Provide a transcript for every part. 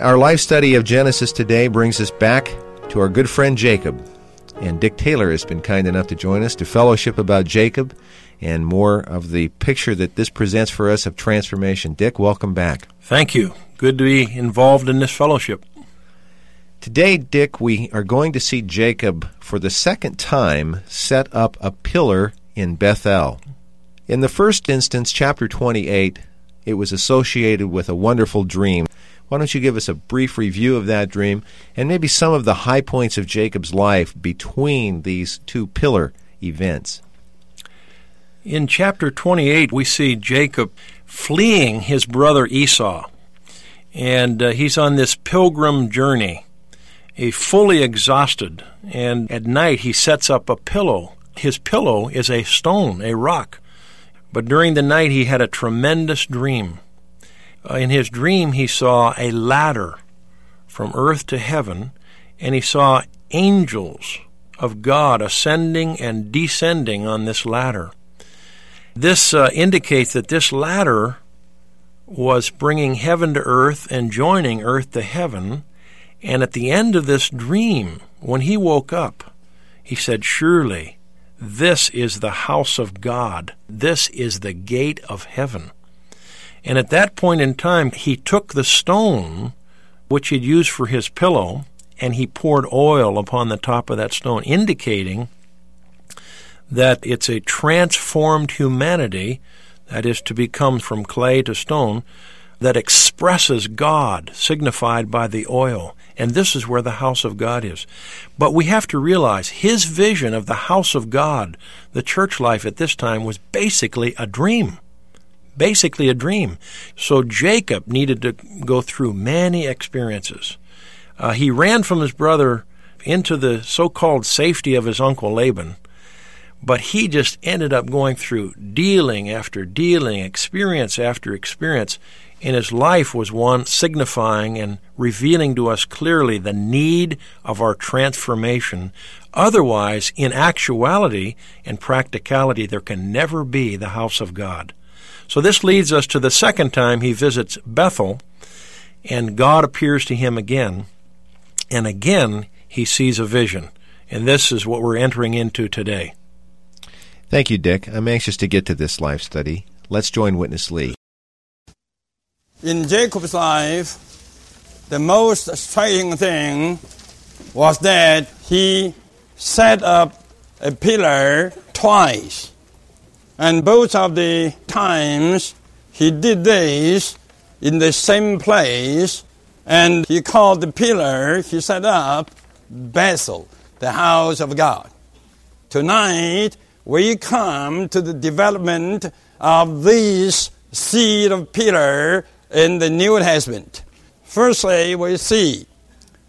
Our life study of Genesis today brings us back to our good friend Jacob. And Dick Taylor has been kind enough to join us to fellowship about Jacob and more of the picture that this presents for us of transformation. Dick, welcome back. Thank you. Good to be involved in this fellowship. Today, Dick, we are going to see Jacob for the second time set up a pillar in Bethel. In the first instance, chapter 28, it was associated with a wonderful dream. Why don't you give us a brief review of that dream and maybe some of the high points of Jacob's life between these two pillar events? In chapter 28, we see Jacob fleeing his brother Esau. And uh, he's on this pilgrim journey, a fully exhausted. And at night, he sets up a pillow. His pillow is a stone, a rock. But during the night, he had a tremendous dream. Uh, in his dream, he saw a ladder from earth to heaven, and he saw angels of God ascending and descending on this ladder. This uh, indicates that this ladder was bringing heaven to earth and joining earth to heaven. And at the end of this dream, when he woke up, he said, Surely this is the house of God. This is the gate of heaven. And at that point in time, he took the stone which he'd used for his pillow and he poured oil upon the top of that stone, indicating that it's a transformed humanity, that is to become from clay to stone, that expresses God, signified by the oil. And this is where the house of God is. But we have to realize his vision of the house of God, the church life at this time, was basically a dream basically a dream. So Jacob needed to go through many experiences. Uh, he ran from his brother into the so called safety of his uncle Laban, but he just ended up going through dealing after dealing, experience after experience, and his life was one signifying and revealing to us clearly the need of our transformation. Otherwise, in actuality and practicality, there can never be the house of God. So this leads us to the second time he visits Bethel, and God appears to him again, and again he sees a vision. And this is what we're entering into today. Thank you, Dick. I'm anxious to get to this life study. Let's join Witness Lee. In Jacob's life, the most striking thing was that he set up a pillar twice. And both of the times he did this in the same place, and he called the pillar he set up Bethel, the house of God. Tonight, we come to the development of this seed of Peter in the New Testament. Firstly, we see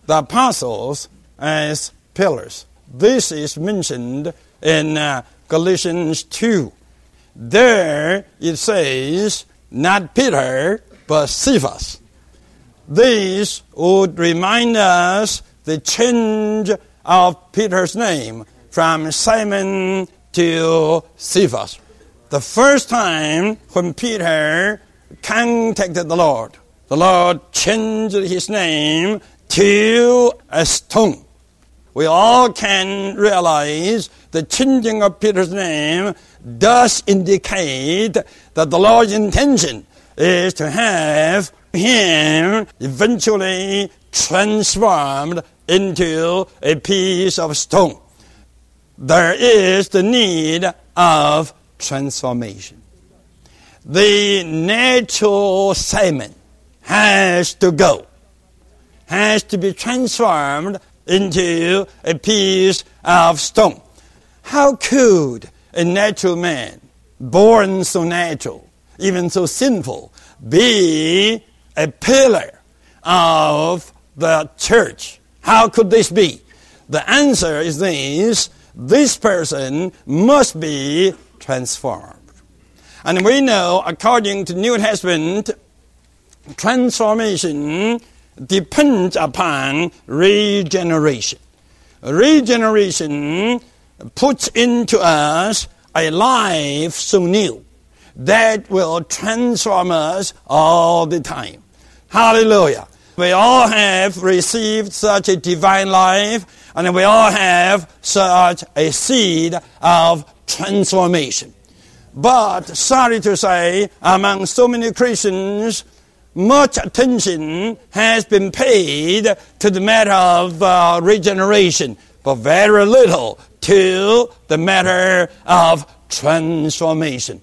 the apostles as pillars. This is mentioned in uh, Galatians 2. There it says, not Peter, but Cephas. This would remind us the change of Peter's name from Simon to Cephas. The first time when Peter contacted the Lord, the Lord changed his name to a stone. We all can realize the changing of Peter's name does indicate that the Lord's intention is to have him eventually transformed into a piece of stone. There is the need of transformation. The natural Simon has to go, has to be transformed into a piece of stone. How could a natural man, born so natural, even so sinful, be a pillar of the church. How could this be? The answer is this this person must be transformed. And we know, according to New Testament, transformation depends upon regeneration. Regeneration puts into us a life so new that will transform us all the time. Hallelujah. We all have received such a divine life, and we all have such a seed of transformation. But sorry to say, among so many Christians, much attention has been paid to the matter of uh, regeneration, but very little to the matter of transformation.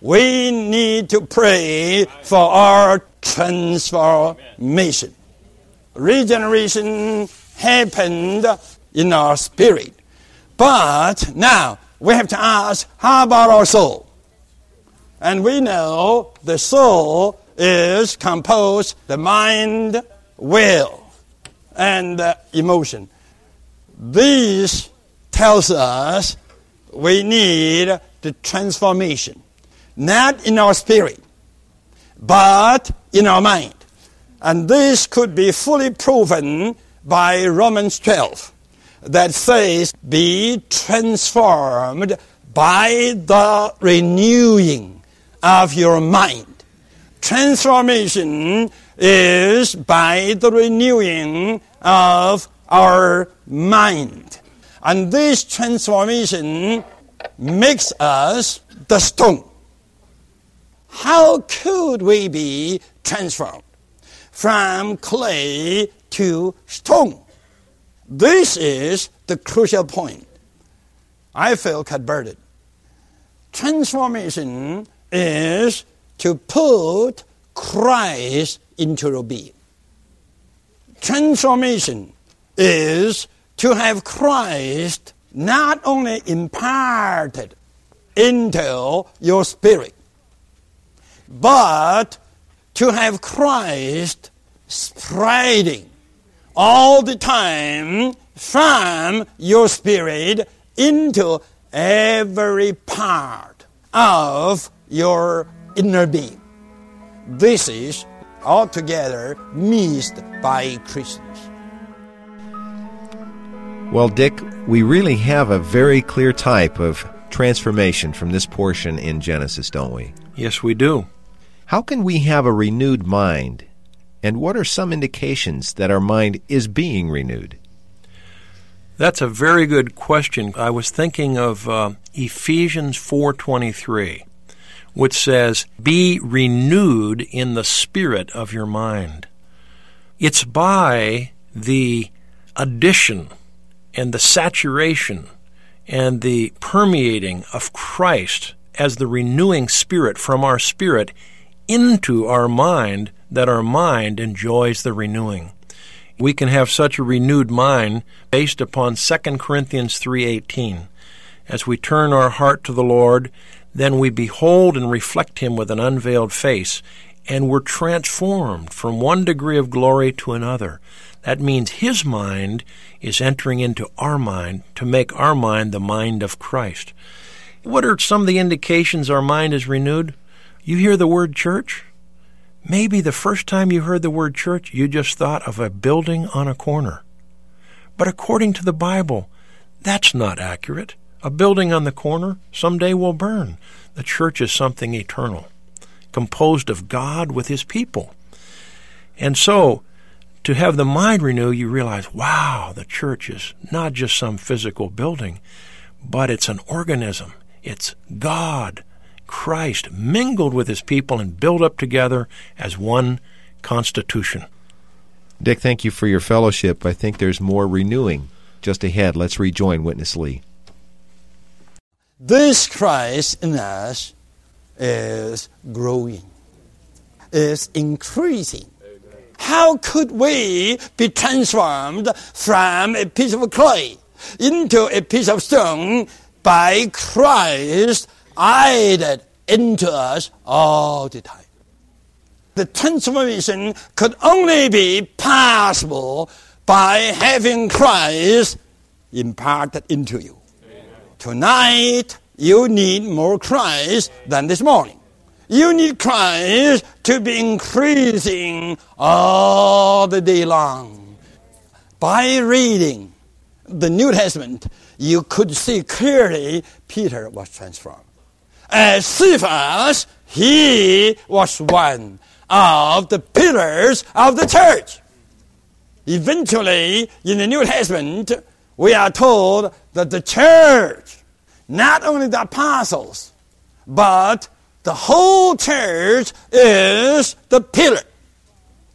We need to pray for our transformation. Regeneration happened in our spirit. But now we have to ask, how about our soul? And we know the soul is composed the mind, will, and uh, emotion. This tells us we need the transformation, not in our spirit, but in our mind. And this could be fully proven by Romans 12 that says, Be transformed by the renewing of your mind. Transformation is by the renewing of our mind. And this transformation makes us the stone. How could we be transformed from clay to stone? This is the crucial point. I feel converted. Transformation is to put Christ into your being. Transformation is to have Christ not only imparted into your spirit, but to have Christ spreading all the time from your spirit into every part of your inner being. This is altogether missed by Christians. Well, Dick, we really have a very clear type of transformation from this portion in Genesis, don't we? Yes, we do. How can we have a renewed mind? And what are some indications that our mind is being renewed? That's a very good question. I was thinking of uh, Ephesians 4:23 which says, Be renewed in the spirit of your mind. It's by the addition and the saturation and the permeating of Christ as the renewing spirit from our spirit into our mind that our mind enjoys the renewing. We can have such a renewed mind based upon 2 Corinthians 3:18. As we turn our heart to the Lord, then we behold and reflect him with an unveiled face, and we're transformed from one degree of glory to another. That means his mind is entering into our mind to make our mind the mind of Christ. What are some of the indications our mind is renewed? You hear the word church? Maybe the first time you heard the word church, you just thought of a building on a corner. But according to the Bible, that's not accurate. A building on the corner someday will burn. The church is something eternal, composed of God with his people. And so, to have the mind renew, you realize, wow, the church is not just some physical building, but it's an organism. It's God, Christ, mingled with his people and built up together as one constitution. Dick, thank you for your fellowship. I think there's more renewing just ahead. Let's rejoin Witness Lee. This Christ in us is growing, is increasing. How could we be transformed from a piece of clay into a piece of stone by Christ added into us all the time? The transformation could only be possible by having Christ imparted into you. Tonight, you need more Christ than this morning. You need Christ to be increasing all the day long. By reading the New Testament, you could see clearly Peter was transformed. As Cephas, he was one of the pillars of the church. Eventually, in the New Testament, we are told that the church, not only the apostles, but the whole church is the pillar.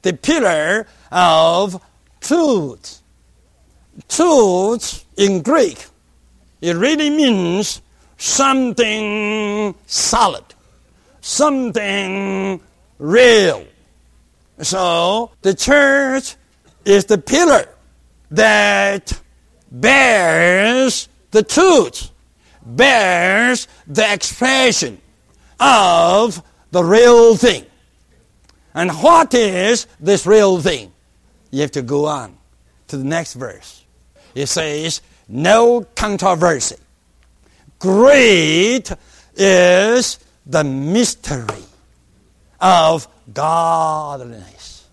The pillar of truth. Truth in Greek, it really means something solid, something real. So the church is the pillar that bears the truth, bears the expression of the real thing. And what is this real thing? You have to go on to the next verse. It says, no controversy. Great is the mystery of godliness.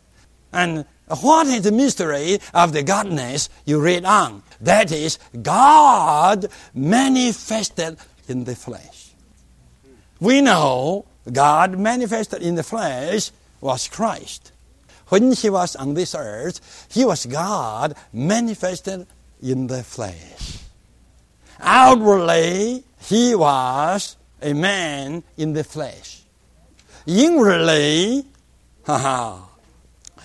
And what is the mystery of the godness you read on? That is God manifested in the flesh. We know God manifested in the flesh was Christ. When he was on this earth, he was God manifested in the flesh. Outwardly, he was a man in the flesh. Inwardly,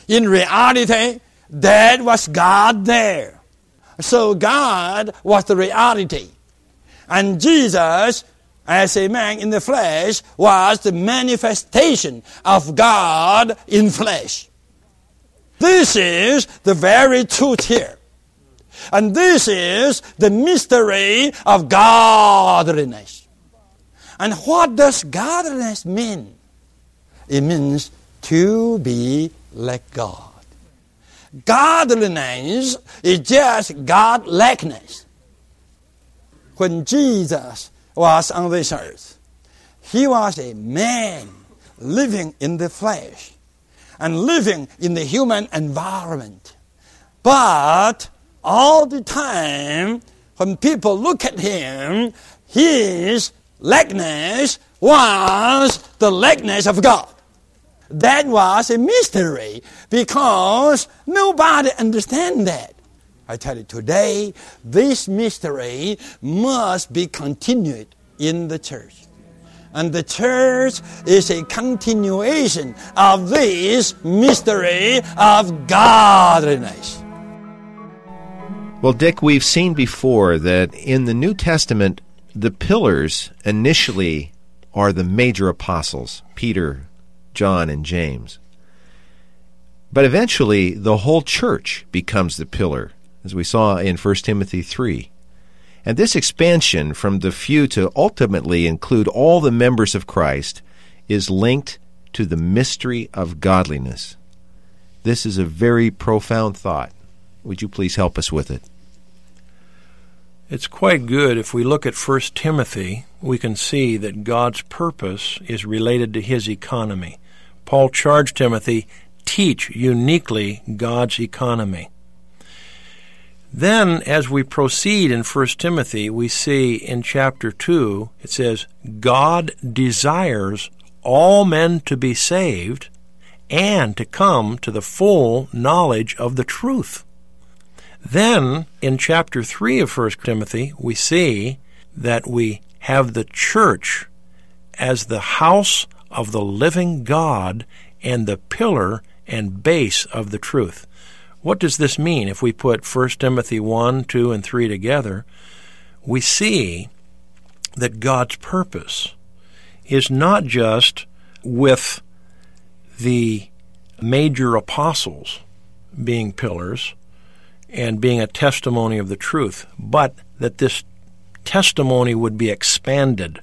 in reality, that was God there. So God was the reality. And Jesus, as a man in the flesh, was the manifestation of God in flesh. This is the very truth here. And this is the mystery of godliness. And what does godliness mean? It means to be like God. Godliness is just God likeness. When Jesus was on this earth, he was a man living in the flesh and living in the human environment. But all the time, when people look at him, his likeness was the likeness of God. That was a mystery because nobody understands that. I tell you, today, this mystery must be continued in the church. And the church is a continuation of this mystery of godliness. Well, Dick, we've seen before that in the New Testament, the pillars initially are the major apostles Peter, John, and James. But eventually, the whole church becomes the pillar, as we saw in 1 Timothy 3. And this expansion from the few to ultimately include all the members of Christ is linked to the mystery of godliness. This is a very profound thought. Would you please help us with it? It's quite good. If we look at 1 Timothy, we can see that God's purpose is related to his economy. Paul charged Timothy, teach uniquely God's economy. Then, as we proceed in 1 Timothy, we see in chapter 2, it says, God desires all men to be saved and to come to the full knowledge of the truth. Then, in chapter 3 of 1 Timothy, we see that we have the church as the house of the living God and the pillar and base of the truth. What does this mean? If we put 1 Timothy 1, 2, and 3 together, we see that God's purpose is not just with the major apostles being pillars and being a testimony of the truth, but that this testimony would be expanded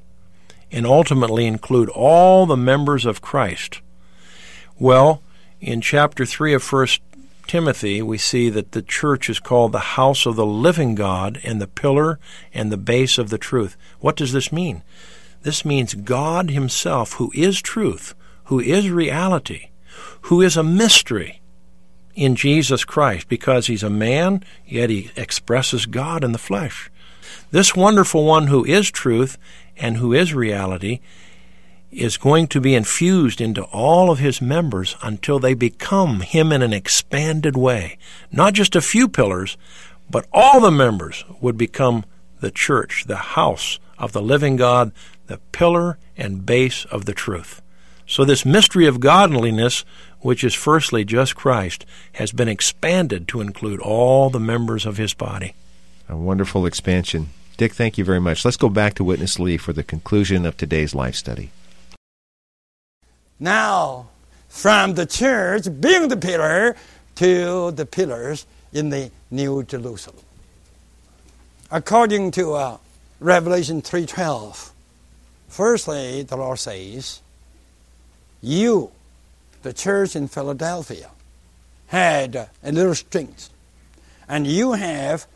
and ultimately include all the members of Christ. Well, in chapter 3 of 1 Timothy, we see that the church is called the house of the living God and the pillar and the base of the truth. What does this mean? This means God Himself, who is truth, who is reality, who is a mystery in Jesus Christ, because He's a man, yet He expresses God in the flesh. This wonderful one who is truth and who is reality is going to be infused into all of his members until they become him in an expanded way. Not just a few pillars, but all the members would become the church, the house of the living God, the pillar and base of the truth. So this mystery of godliness, which is firstly just Christ, has been expanded to include all the members of his body. A wonderful expansion. Dick, thank you very much. Let's go back to Witness Lee for the conclusion of today's life study. Now, from the church being the pillar to the pillars in the New Jerusalem. According to uh, Revelation 3:12, firstly the Lord says, "You, the church in Philadelphia, had a little strength, and you have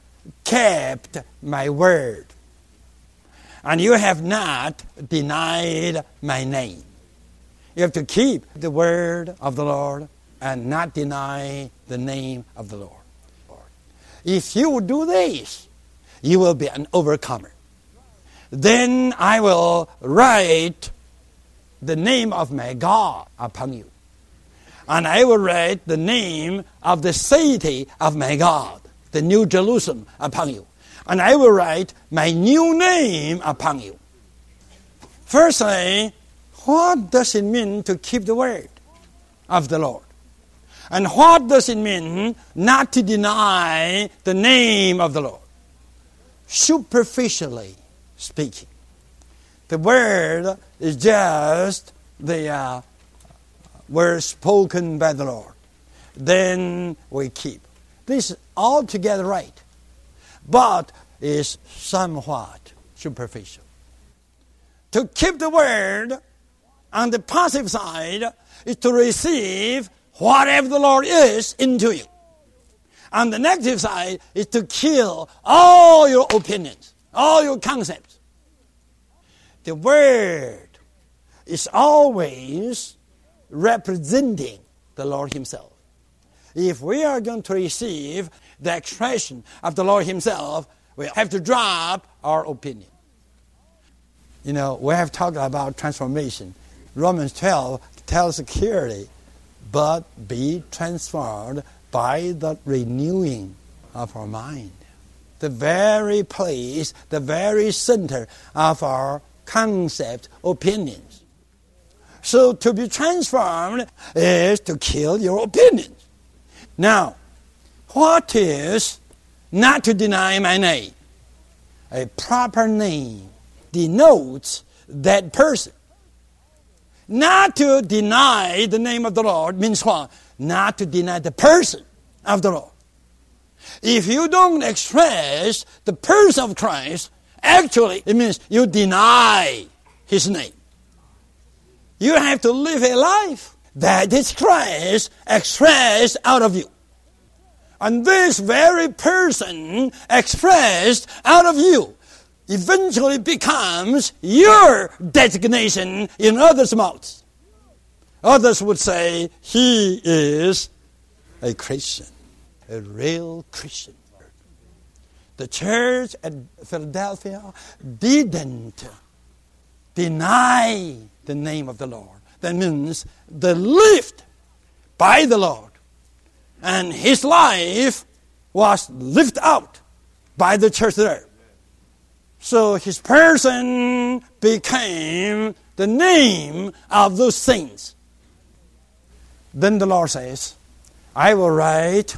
kept my word, and you have not denied my name." You have to keep the word of the Lord and not deny the name of the Lord. If you do this, you will be an overcomer. Then I will write the name of my God upon you. And I will write the name of the city of my God, the New Jerusalem, upon you. And I will write my new name upon you. Firstly, what does it mean to keep the word of the Lord? And what does it mean not to deny the name of the Lord? Superficially speaking, the word is just the uh, word spoken by the Lord. Then we keep. This is altogether right, but is somewhat superficial. To keep the word on the positive side is to receive whatever the Lord is into you. On the negative side is to kill all your opinions, all your concepts. The Word is always representing the Lord Himself. If we are going to receive the expression of the Lord Himself, we have to drop our opinion. You know, we have talked about transformation. Romans 12 tells clearly, but be transformed by the renewing of our mind. The very place, the very center of our concept, opinions. So to be transformed is to kill your opinions. Now, what is not to deny my name? A proper name denotes that person. Not to deny the name of the Lord means what? Not to deny the person of the Lord. If you don't express the person of Christ, actually it means you deny his name. You have to live a life that is Christ expressed out of you. And this very person expressed out of you eventually becomes your designation in others' mouths. Others would say, he is a Christian, a real Christian. The church at Philadelphia didn't deny the name of the Lord. That means they lived by the Lord. And his life was lived out by the church there. So his person became the name of those saints. Then the Lord says, I will write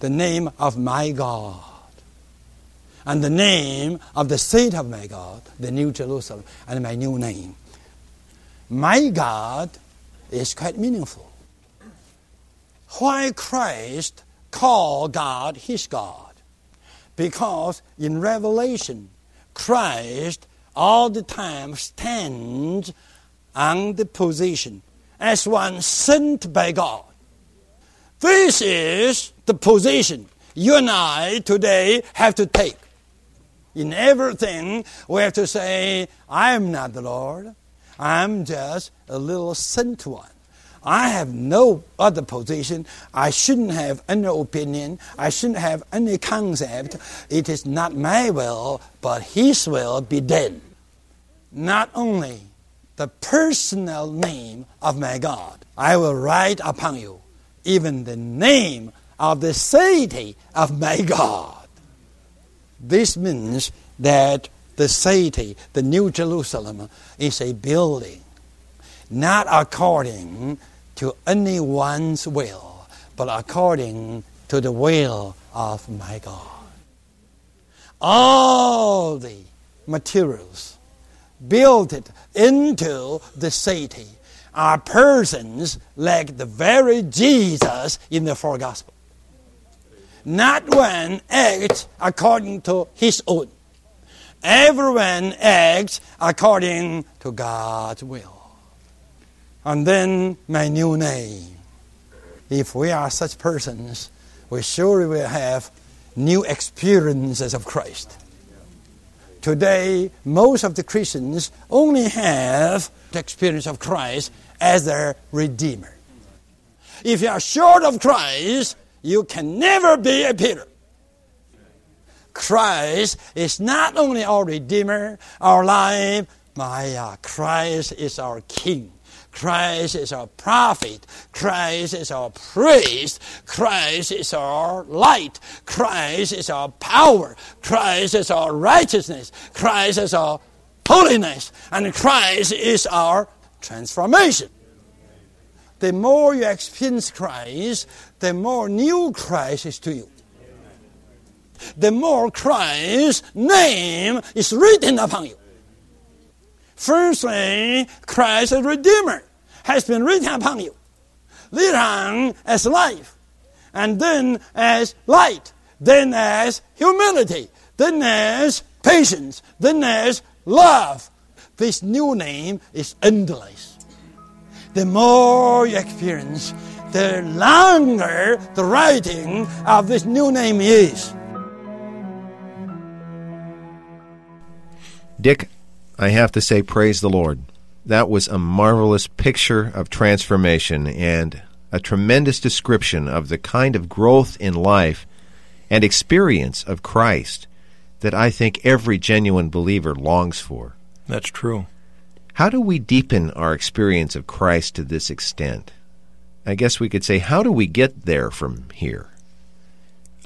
the name of my God and the name of the seat of my God, the New Jerusalem, and my new name. My God is quite meaningful. Why Christ called God his God? Because in Revelation, Christ all the time stands on the position as one sent by God. This is the position you and I today have to take. In everything, we have to say, I am not the Lord. I'm just a little sent one. I have no other position. I shouldn't have any opinion. I shouldn't have any concept. It is not my will, but His will be done. Not only the personal name of my God, I will write upon you, even the name of the city of my God. This means that the city, the New Jerusalem, is a building, not according to anyone's will, but according to the will of my God. All the materials built into the city are persons like the very Jesus in the four Gospels. Not one acts according to his own. Everyone acts according to God's will. And then my new name. If we are such persons, we surely will have new experiences of Christ. Today, most of the Christians only have the experience of Christ as their Redeemer. If you are short of Christ, you can never be a Peter. Christ is not only our Redeemer, our life, my uh, Christ is our King. Christ is our prophet. Christ is our priest. Christ is our light. Christ is our power. Christ is our righteousness. Christ is our holiness. And Christ is our transformation. The more you experience Christ, the more new Christ is to you. The more Christ's name is written upon you. Firstly, Christ as Redeemer has been written upon you. Later on as life, and then as light, then as humility, then as patience, then as love. This new name is endless. The more you experience, the longer the writing of this new name is. Dick, I have to say, praise the Lord. That was a marvelous picture of transformation and a tremendous description of the kind of growth in life and experience of Christ that I think every genuine believer longs for. That's true. How do we deepen our experience of Christ to this extent? I guess we could say, how do we get there from here?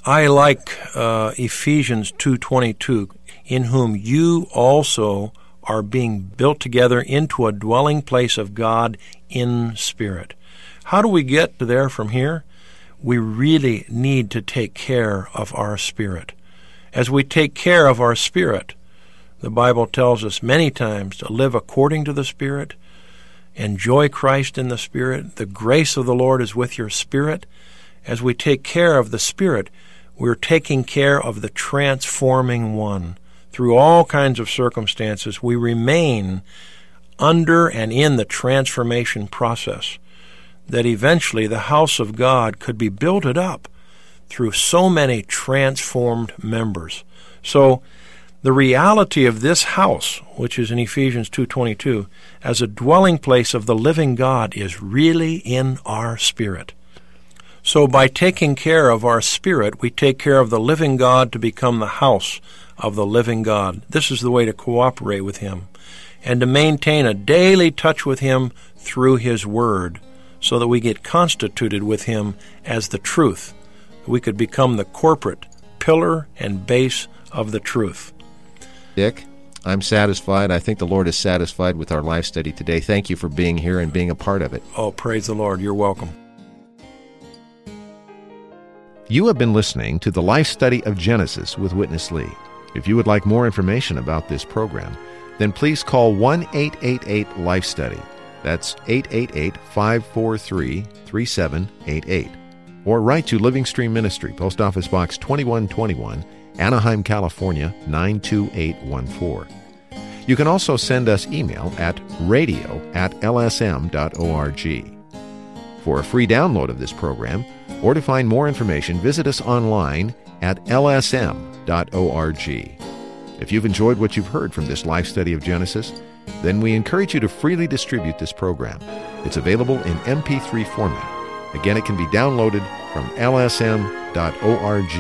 I like uh, Ephesians 2:22, in whom you also are being built together into a dwelling place of God in spirit. How do we get there from here? We really need to take care of our spirit. As we take care of our spirit, the Bible tells us many times to live according to the Spirit, enjoy Christ in the Spirit. The grace of the Lord is with your spirit. As we take care of the Spirit, we're taking care of the transforming one. Through all kinds of circumstances, we remain under and in the transformation process, that eventually the house of God could be builded up through so many transformed members. So, the reality of this house, which is in Ephesians 2:22, as a dwelling place of the living God is really in our spirit. So by taking care of our spirit, we take care of the living God to become the house of the living God. This is the way to cooperate with him and to maintain a daily touch with him through his word so that we get constituted with him as the truth. We could become the corporate pillar and base of the truth. Dick, I'm satisfied. I think the Lord is satisfied with our life study today. Thank you for being here and being a part of it. Oh, praise the Lord. You're welcome. You have been listening to the Life Study of Genesis with Witness Lee. If you would like more information about this program, then please call 1 888 Life Study. That's 888 543 3788. Or write to Living Stream Ministry, Post Office Box 2121, Anaheim, California 92814. You can also send us email at radio at lsm.org. For a free download of this program, or to find more information, visit us online at lsm.org. If you've enjoyed what you've heard from this life study of Genesis, then we encourage you to freely distribute this program. It's available in MP3 format. Again, it can be downloaded from lsm.org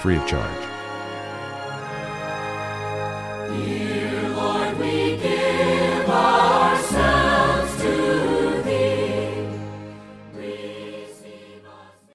free of charge.